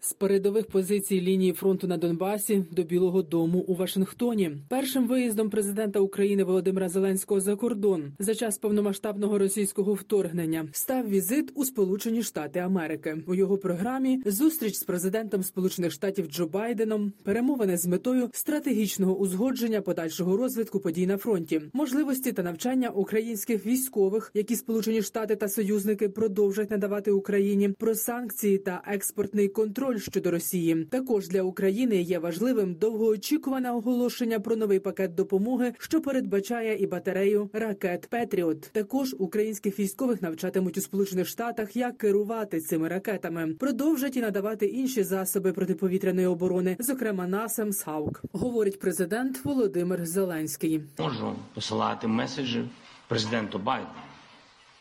З передових позицій лінії фронту на Донбасі до Білого Дому у Вашингтоні першим виїздом президента України Володимира Зеленського за кордон за час повномасштабного російського вторгнення став візит у Сполучені Штати Америки. У його програмі зустріч з президентом Сполучених Штатів Джо Байденом, перемовини з метою стратегічного узгодження подальшого розвитку подій на фронті, можливості та навчання українських військових, які Сполучені Штати та союзники продовжать надавати Україні про санкції та експортний контроль щодо Росії. Також для України є важливим довгоочікуване оголошення про новий пакет допомоги, що передбачає і батарею ракет Петріот. Також українських військових навчатимуть у Сполучених Штатах, як керувати цими ракетами. Продовжать і надавати інші засоби протиповітряної оборони, зокрема насамс Хаук, говорить президент Володимир Зеленський. Можу посилати меседжі президенту Байдену.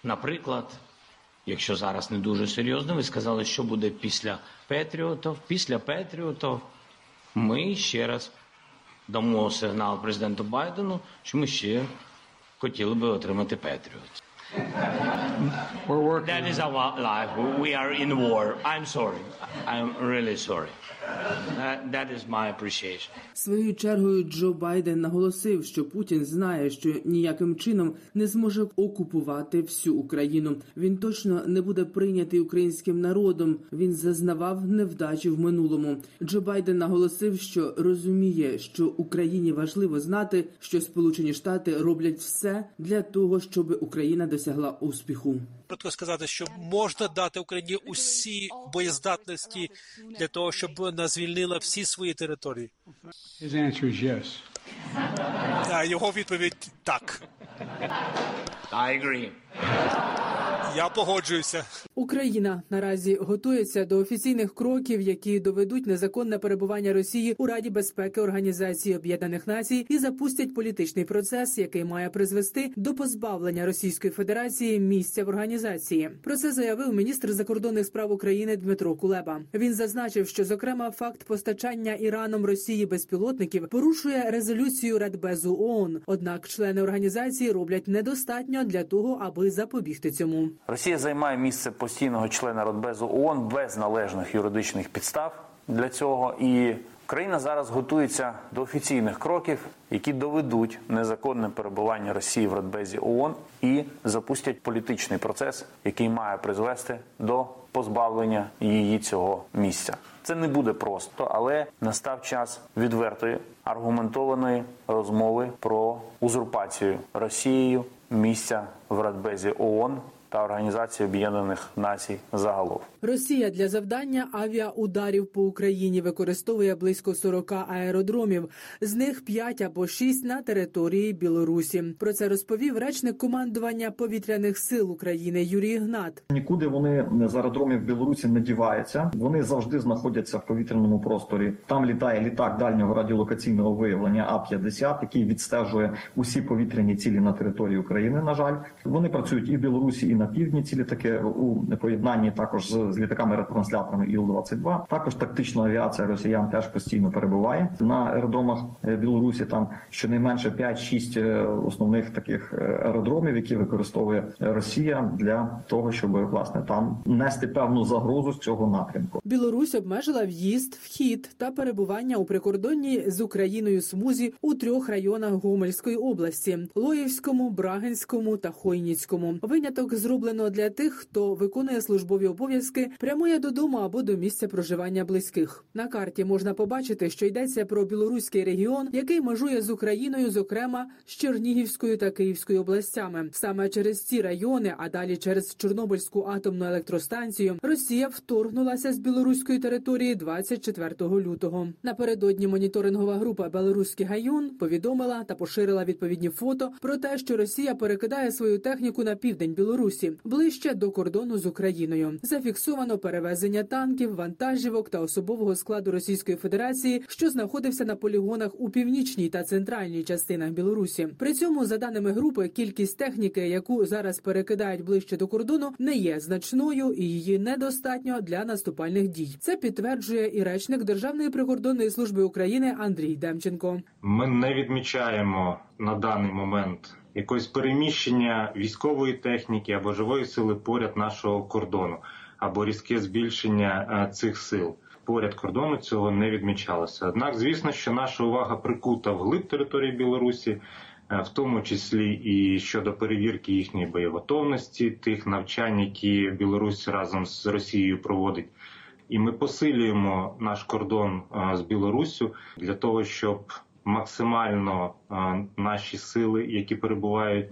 Наприклад, якщо зараз не дуже серйозно, ви сказали, що буде після Петріотів. Після Петріотов ми ще раз дамо сигнал президенту Байдену, що ми ще хотіли би отримати Петріот. We're working. That is our life. We are in war. I'm sorry. I'm really sorry. That, that is my appreciation. Своєю чергою Джо Байден наголосив, що Путін знає, що ніяким чином не зможе окупувати всю Україну. Він точно не буде прийнятий українським народом. Він зазнавав невдачі в минулому. Джо Байден наголосив, що розуміє, що Україні важливо знати, що Сполучені Штати роблять все для того, щоб Україна досягла успіху. Коротко сказати, що можна дати Україні усі боєздатності для того, щоб вона звільнила всі свої території. Yes. Його відповідь так. I agree. Я погоджуюся. Україна наразі готується до офіційних кроків, які доведуть незаконне перебування Росії у Раді безпеки Організації Об'єднаних Націй і запустять політичний процес, який має призвести до позбавлення Російської Федерації місця в організації. Про це заявив міністр закордонних справ України Дмитро Кулеба. Він зазначив, що зокрема факт постачання Іраном Росії безпілотників порушує резолюцію Радбезу ООН. Однак члени організації роблять недостатньо для того, аби запобігти цьому. Росія займає місце постійного члена Радбезу ООН без належних юридичних підстав для цього, і країна зараз готується до офіційних кроків, які доведуть незаконне перебування Росії в Радбезі ООН і запустять політичний процес, який має призвести до позбавлення її цього місця. Це не буде просто, але настав час відвертої аргументованої розмови про узурпацію Росією місця в Радбезі ООН та Організації Об'єднаних Націй загалом. Росія для завдання авіаударів по Україні використовує близько 40 аеродромів, з них 5 або 6 на території Білорусі. Про це розповів речник командування повітряних сил України Юрій Гнат. Нікуди вони з аеродромів Білорусі не діваються. Вони завжди знаходяться в повітряному просторі. Там літає літак дальнього радіолокаційного виявлення А 50 який відстежує усі повітряні цілі на території України. На жаль, вони працюють і в Білорусі, і на півдні. Ці літаки у поєднанні також з, з літаками-ретрансляторами Іл-22. Також тактична авіація росіян теж постійно перебуває на аеродромах е, Білорусі. Там щонайменше 5-6 е, основних таких е, аеродромів, які використовує Росія для того, щоб власне там нести певну загрозу з цього напрямку. Білорусь обмежила в'їзд, вхід та перебування у прикордонній з Україною смузі у трьох районах Гомельської області: Лоївському, Брагинському та Хойніцькому. Виняток зроблено для тих, хто виконує службові обов'язки, прямує додому або до місця проживання близьких. На карті можна побачити, що йдеться про білоруський регіон, який межує з Україною, зокрема з Чернігівською та Київською областями. Саме через ці райони, а далі через Чорнобильську атомну електростанцію, Росія вторгнулася з білоруської території 24 лютого. Напередодні моніторингова група Белоруський гайон повідомила та поширила відповідні фото про те, що Росія перекидає свою техніку на південь Білорусі. Білорусі, ближче до кордону з Україною. Зафіксовано перевезення танків, вантажівок та особового складу Російської Федерації, що знаходився на полігонах у північній та центральній частинах Білорусі. При цьому, за даними групи, кількість техніки, яку зараз перекидають ближче до кордону, не є значною і її недостатньо для наступальних дій. Це підтверджує і речник Державної прикордонної служби України Андрій Демченко. Ми не відмічаємо на даний момент якогось переміщення військової техніки або живої сили поряд нашого кордону, або різке збільшення е, цих сил. Поряд кордону цього не відмічалося. Однак, звісно, що наша увага прикута вглиб території Білорусі, е, в тому числі і щодо перевірки їхньої боєготовності, тих навчань, які Білорусь разом з Росією проводить. І ми посилюємо наш кордон е, з Білоруссю для того, щоб максимально е, наші сили, які перебувають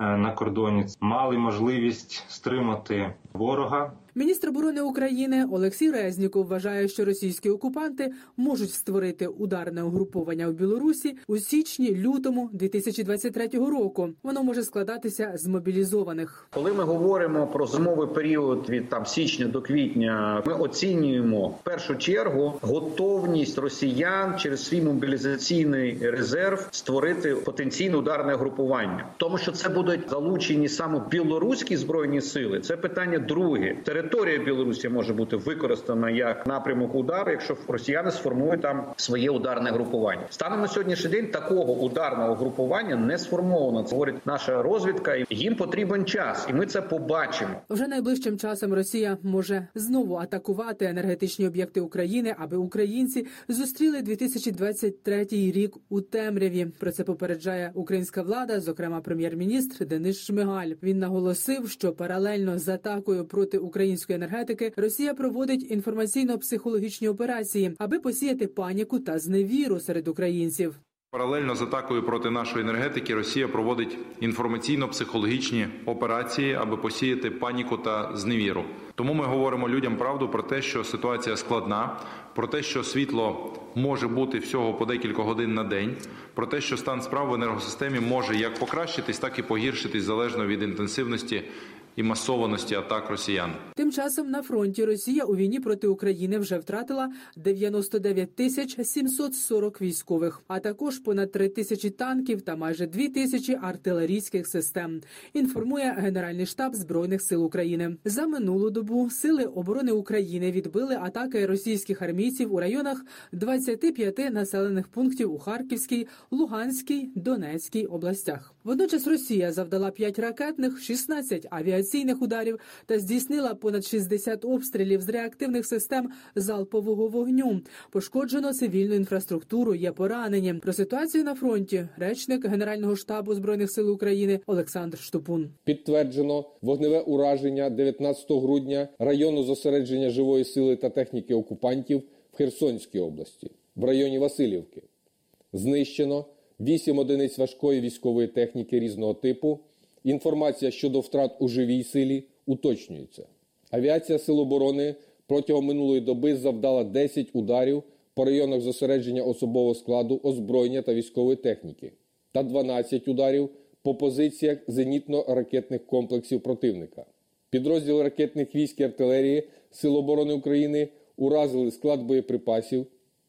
е, на кордоні, мали можливість стримати ворога. Міністр оборони України Олексій Резніков вважає, що російські окупанти можуть створити ударне угруповання в Білорусі у січні-лютому 2023 року. Воно може складатися з мобілізованих. Коли ми говоримо про зимовий період від там січня до квітня, ми оцінюємо в першу чергу готовність росіян через свій мобілізаційний резерв створити потенційне ударне групування, тому що це будуть залучені саме білоруські збройні сили. Це питання друге. Територія Білорусі може бути використана як напрямок удару, якщо росіяни сформують там своє ударне групування. Станом на сьогоднішній день такого ударного групування не сформовано. Це говорить наша розвідка. Їм потрібен час, і ми це побачимо. Вже найближчим часом Росія може знову атакувати енергетичні об'єкти України, аби українці зустріли 2023 рік у темряві. Про це попереджає українська влада, зокрема прем'єр-міністр Денис Шмигаль. Він наголосив, що паралельно з атакою проти української енергетики Росія проводить інформаційно-психологічні операції, аби посіяти паніку та зневіру серед українців. Паралельно з атакою проти нашої енергетики Росія проводить інформаційно-психологічні операції, аби посіяти паніку та зневіру. Тому ми говоримо людям правду про те, що ситуація складна, про те, що світло може бути всього по декілька годин на день, про те, що стан справ в енергосистемі може як покращитись, так і погіршитись залежно від інтенсивності і масованості атак росіян. Тим часом на фронті Росія у війні проти України вже втратила 99 тисяч 740 військових, а також понад 3 тисячі танків та майже 2 тисячі артилерійських систем. Інформує Генеральний штаб збройних сил України. За минулу добу сили оборони України відбили атаки російських армійців у районах 25 населених пунктів у Харківській, Луганській, Донецькій областях. Водночас Росія завдала 5 ракетних, 16 авіаційних ударів та здійснила понад 60 обстрілів з реактивних систем залпового вогню. Пошкоджено цивільну інфраструктуру. Є поранені. Про ситуацію на фронті речник Генерального штабу збройних сил України Олександр Штупун. Підтверджено вогневе ураження 19 грудня району зосередження живої сили та техніки окупантів в Херсонській області в районі Васильівки. Знищено 8 одиниць важкої військової техніки різного типу. Інформація щодо втрат у живій силі уточнюється. Авіація Сил оборони протягом минулої доби завдала 10 ударів по районах зосередження особового складу, озброєння та військової техніки та 12 ударів по позиціях зенітно-ракетних комплексів противника. Підрозділи ракетних військ і артилерії Сил оборони України уразили склад боєприпасів,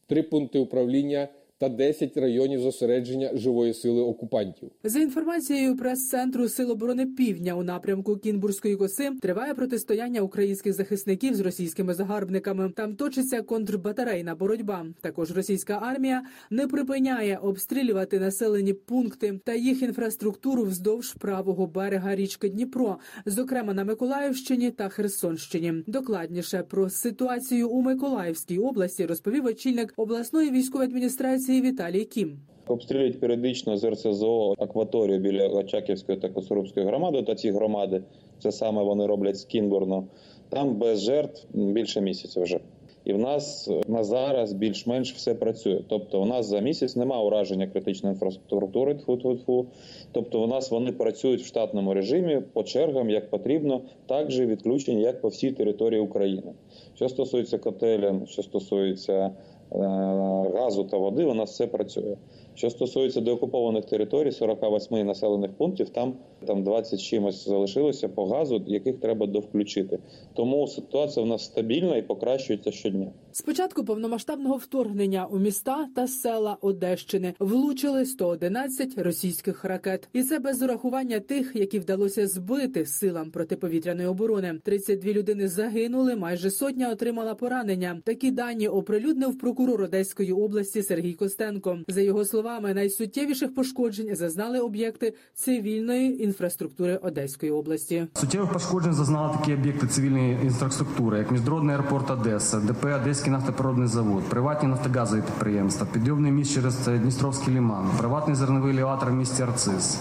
три пункти управління та 10 районів зосередження живої сили окупантів. За інформацією прес-центру Сил оборони Півдня у напрямку Кінбурзької коси триває протистояння українських захисників з російськими загарбниками. Там точиться контрбатарейна боротьба. Також російська армія не припиняє обстрілювати населені пункти та їх інфраструктуру вздовж правого берега річки Дніпро, зокрема на Миколаївщині та Херсонщині. Докладніше про ситуацію у Миколаївській області розповів очільник обласної військової адміністрації Віталій Кім. Обстрілюють періодично з РСЗО акваторію біля Очаківської та Косорубської громади. Та ці громади це саме вони роблять з Кінбурну. Там без жертв більше місяця вже. І в нас на зараз більш-менш все працює. Тобто, у нас за місяць немає ураження критичної інфраструктури. Тфу-тфу-тфу. Тобто, у нас вони працюють в штатному режимі по чергам, як потрібно, так же відключені, як по всій території України. Що стосується котелень, що стосується газу та води, у нас все працює. Що стосується деокупованих територій, 48 населених пунктів, там Там 20 чимось залишилося по газу, яких треба довключити. Тому ситуація в нас стабільна і покращується щодня. З початку повномасштабного вторгнення у міста та села Одещини влучили 111 російських ракет, і це без урахування тих, які вдалося збити силам протиповітряної оборони. 32 людини загинули, майже сотня отримала поранення. Такі дані оприлюднив прокурор Одеської області Сергій Костенко. За його словами, найсуттєвіших пошкоджень зазнали об'єкти цивільної інфраструктури Одеської області. Суттєвих пошкоджень зазнали такі об'єкти цивільної інфраструктури, як міжнародний аеропорт Одеса, ДП Одеський нафтопроводний завод, приватні нафтогазові підприємства, підйомний міст через Дністровський ліман, приватний зерновий елеватор в місті Арцис,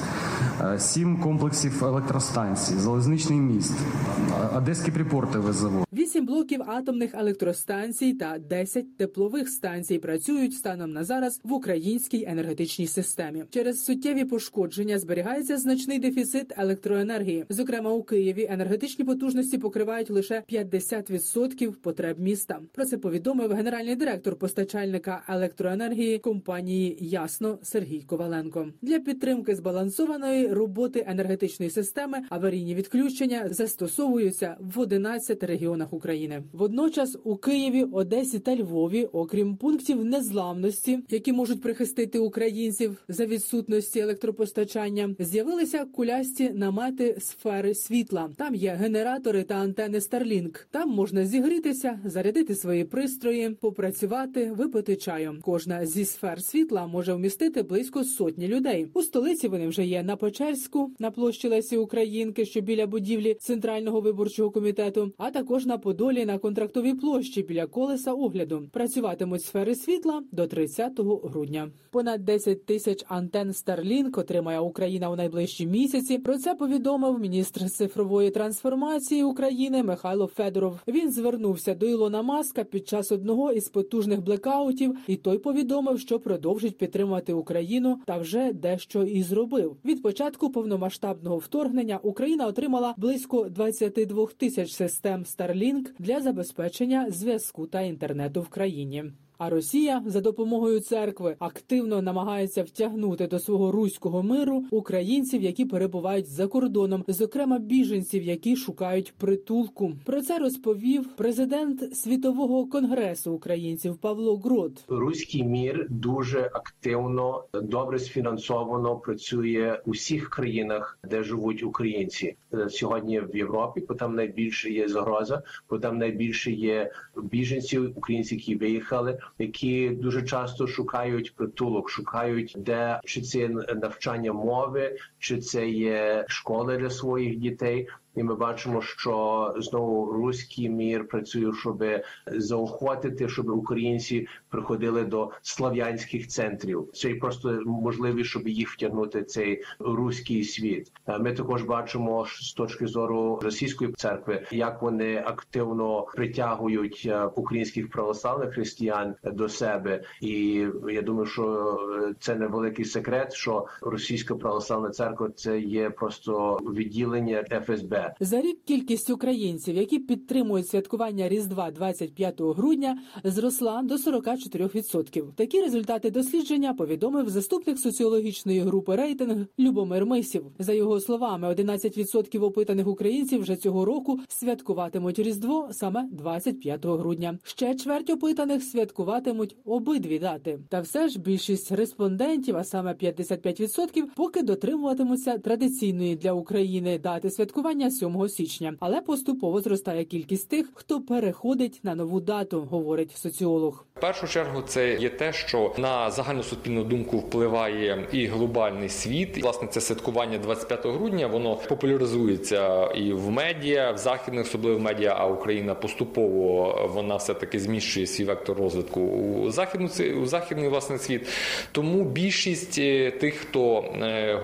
е, сім комплексів електростанцій, залізничний міст, е, Одеський припортовий завод. Вісім блоків атомних електростанцій та 10 теплових станцій працюють станом на зараз в українській енергетичній системі. Через суттєві пошкодження зберігається значний дефіцит електроенергії. Зокрема, у Києві енергетичні потужності покривають лише 50% потреб міста. Про це повідомив генеральний директор постачальника електроенергії компанії Ясно Сергій Коваленко. Для підтримки збалансованої роботи енергетичної системи аварійні відключення застосовуються в 11 регіонах України. Водночас у Києві, Одесі та Львові, окрім пунктів незламності, які можуть прихистити українців за відсутності електропостачання, з'явилися кулясті намети сфери світла. Там є генератори та антени Starlink. Там можна зігрітися, зарядити свої пристрої, попрацювати, випити чаю. Кожна зі сфер світла може вмістити близько сотні людей. У столиці вони вже є на Печерську, на площі Лесі Українки, що біля будівлі центрального виборчого комітету, а також на Подолі на контрактовій площі біля колеса огляду. Працюватимуть сфери світла до 30 грудня. Понад 10 тисяч антен Starlink отримає Україна у найближчі місяці. Про це повідомив міністр цифрової трансформації України Михайло Федоров. Він звернувся до Ілона Маска під час одного із потужних блекаутів, і той повідомив, що продовжить підтримувати Україну та вже дещо і зробив. Від початку повномасштабного вторгнення Україна отримала близько 22 тисяч систем Starlink для забезпечення зв'язку та інтернету в країні. А Росія за допомогою церкви активно намагається втягнути до свого руського миру українців, які перебувають за кордоном, зокрема біженців, які шукають притулку. Про це розповів президент світового конгресу українців Павло Грот. Руський мір дуже активно, добре сфінансовано працює у всіх країнах, де живуть українці сьогодні в Європі. Бо там найбільше є загроза, бо там найбільше є біженців, українців, які виїхали які дуже часто шукають притулок, шукають де чи це навчання мови, чи це є школи для своїх дітей. І ми бачимо, що знову руський мір працює, щоб заохотити, щоб українці приходили до слав'янських центрів. Це просто можливість, щоб їх втягнути цей руський світ. Ми також бачимо з точки зору російської церкви, як вони активно притягують українських православних християн до себе. І я думаю, що це невеликий секрет, що російська православна церква це є просто відділення ФСБ. За рік кількість українців, які підтримують святкування Різдва 25 грудня, зросла до 44%. Такі результати дослідження повідомив заступник соціологічної групи рейтинг Любомир Мисів. За його словами, 11% опитаних українців вже цього року святкуватимуть Різдво саме 25 грудня. Ще чверть опитаних святкуватимуть обидві дати. Та все ж більшість респондентів, а саме 55%, поки дотримуватимуться традиційної для України дати святкування 7 січня, але поступово зростає кількість тих, хто переходить на нову дату, говорить соціолог. В першу чергу це є те, що на загальну суспільну думку впливає і глобальний світ. Власне, це святкування 25 грудня. Воно популяризується і в медіа, в західних, особливо в медіа. А Україна поступово вона все таки зміщує свій вектор розвитку у західну у західний власне світ. Тому більшість тих, хто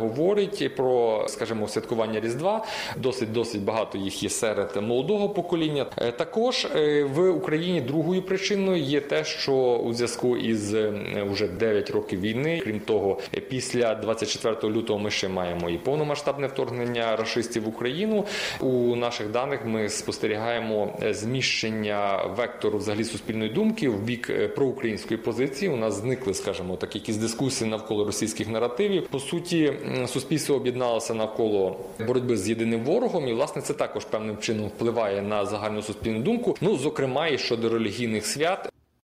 говорить про, скажімо, святкування різдва, досить досить багато їх є серед молодого покоління. Також в Україні другою причиною є те, що що у зв'язку із уже 9 років війни, крім того, після 24 лютого ми ще маємо і повномасштабне вторгнення рашистів в Україну. У наших даних ми спостерігаємо зміщення вектору взагалі суспільної думки в бік проукраїнської позиції. У нас зникли, скажімо, так, якісь дискусії навколо російських наративів. По суті, суспільство об'єдналося навколо боротьби з єдиним ворогом, і власне це також певним чином впливає на загальну суспільну думку. Ну зокрема, і щодо релігійних свят.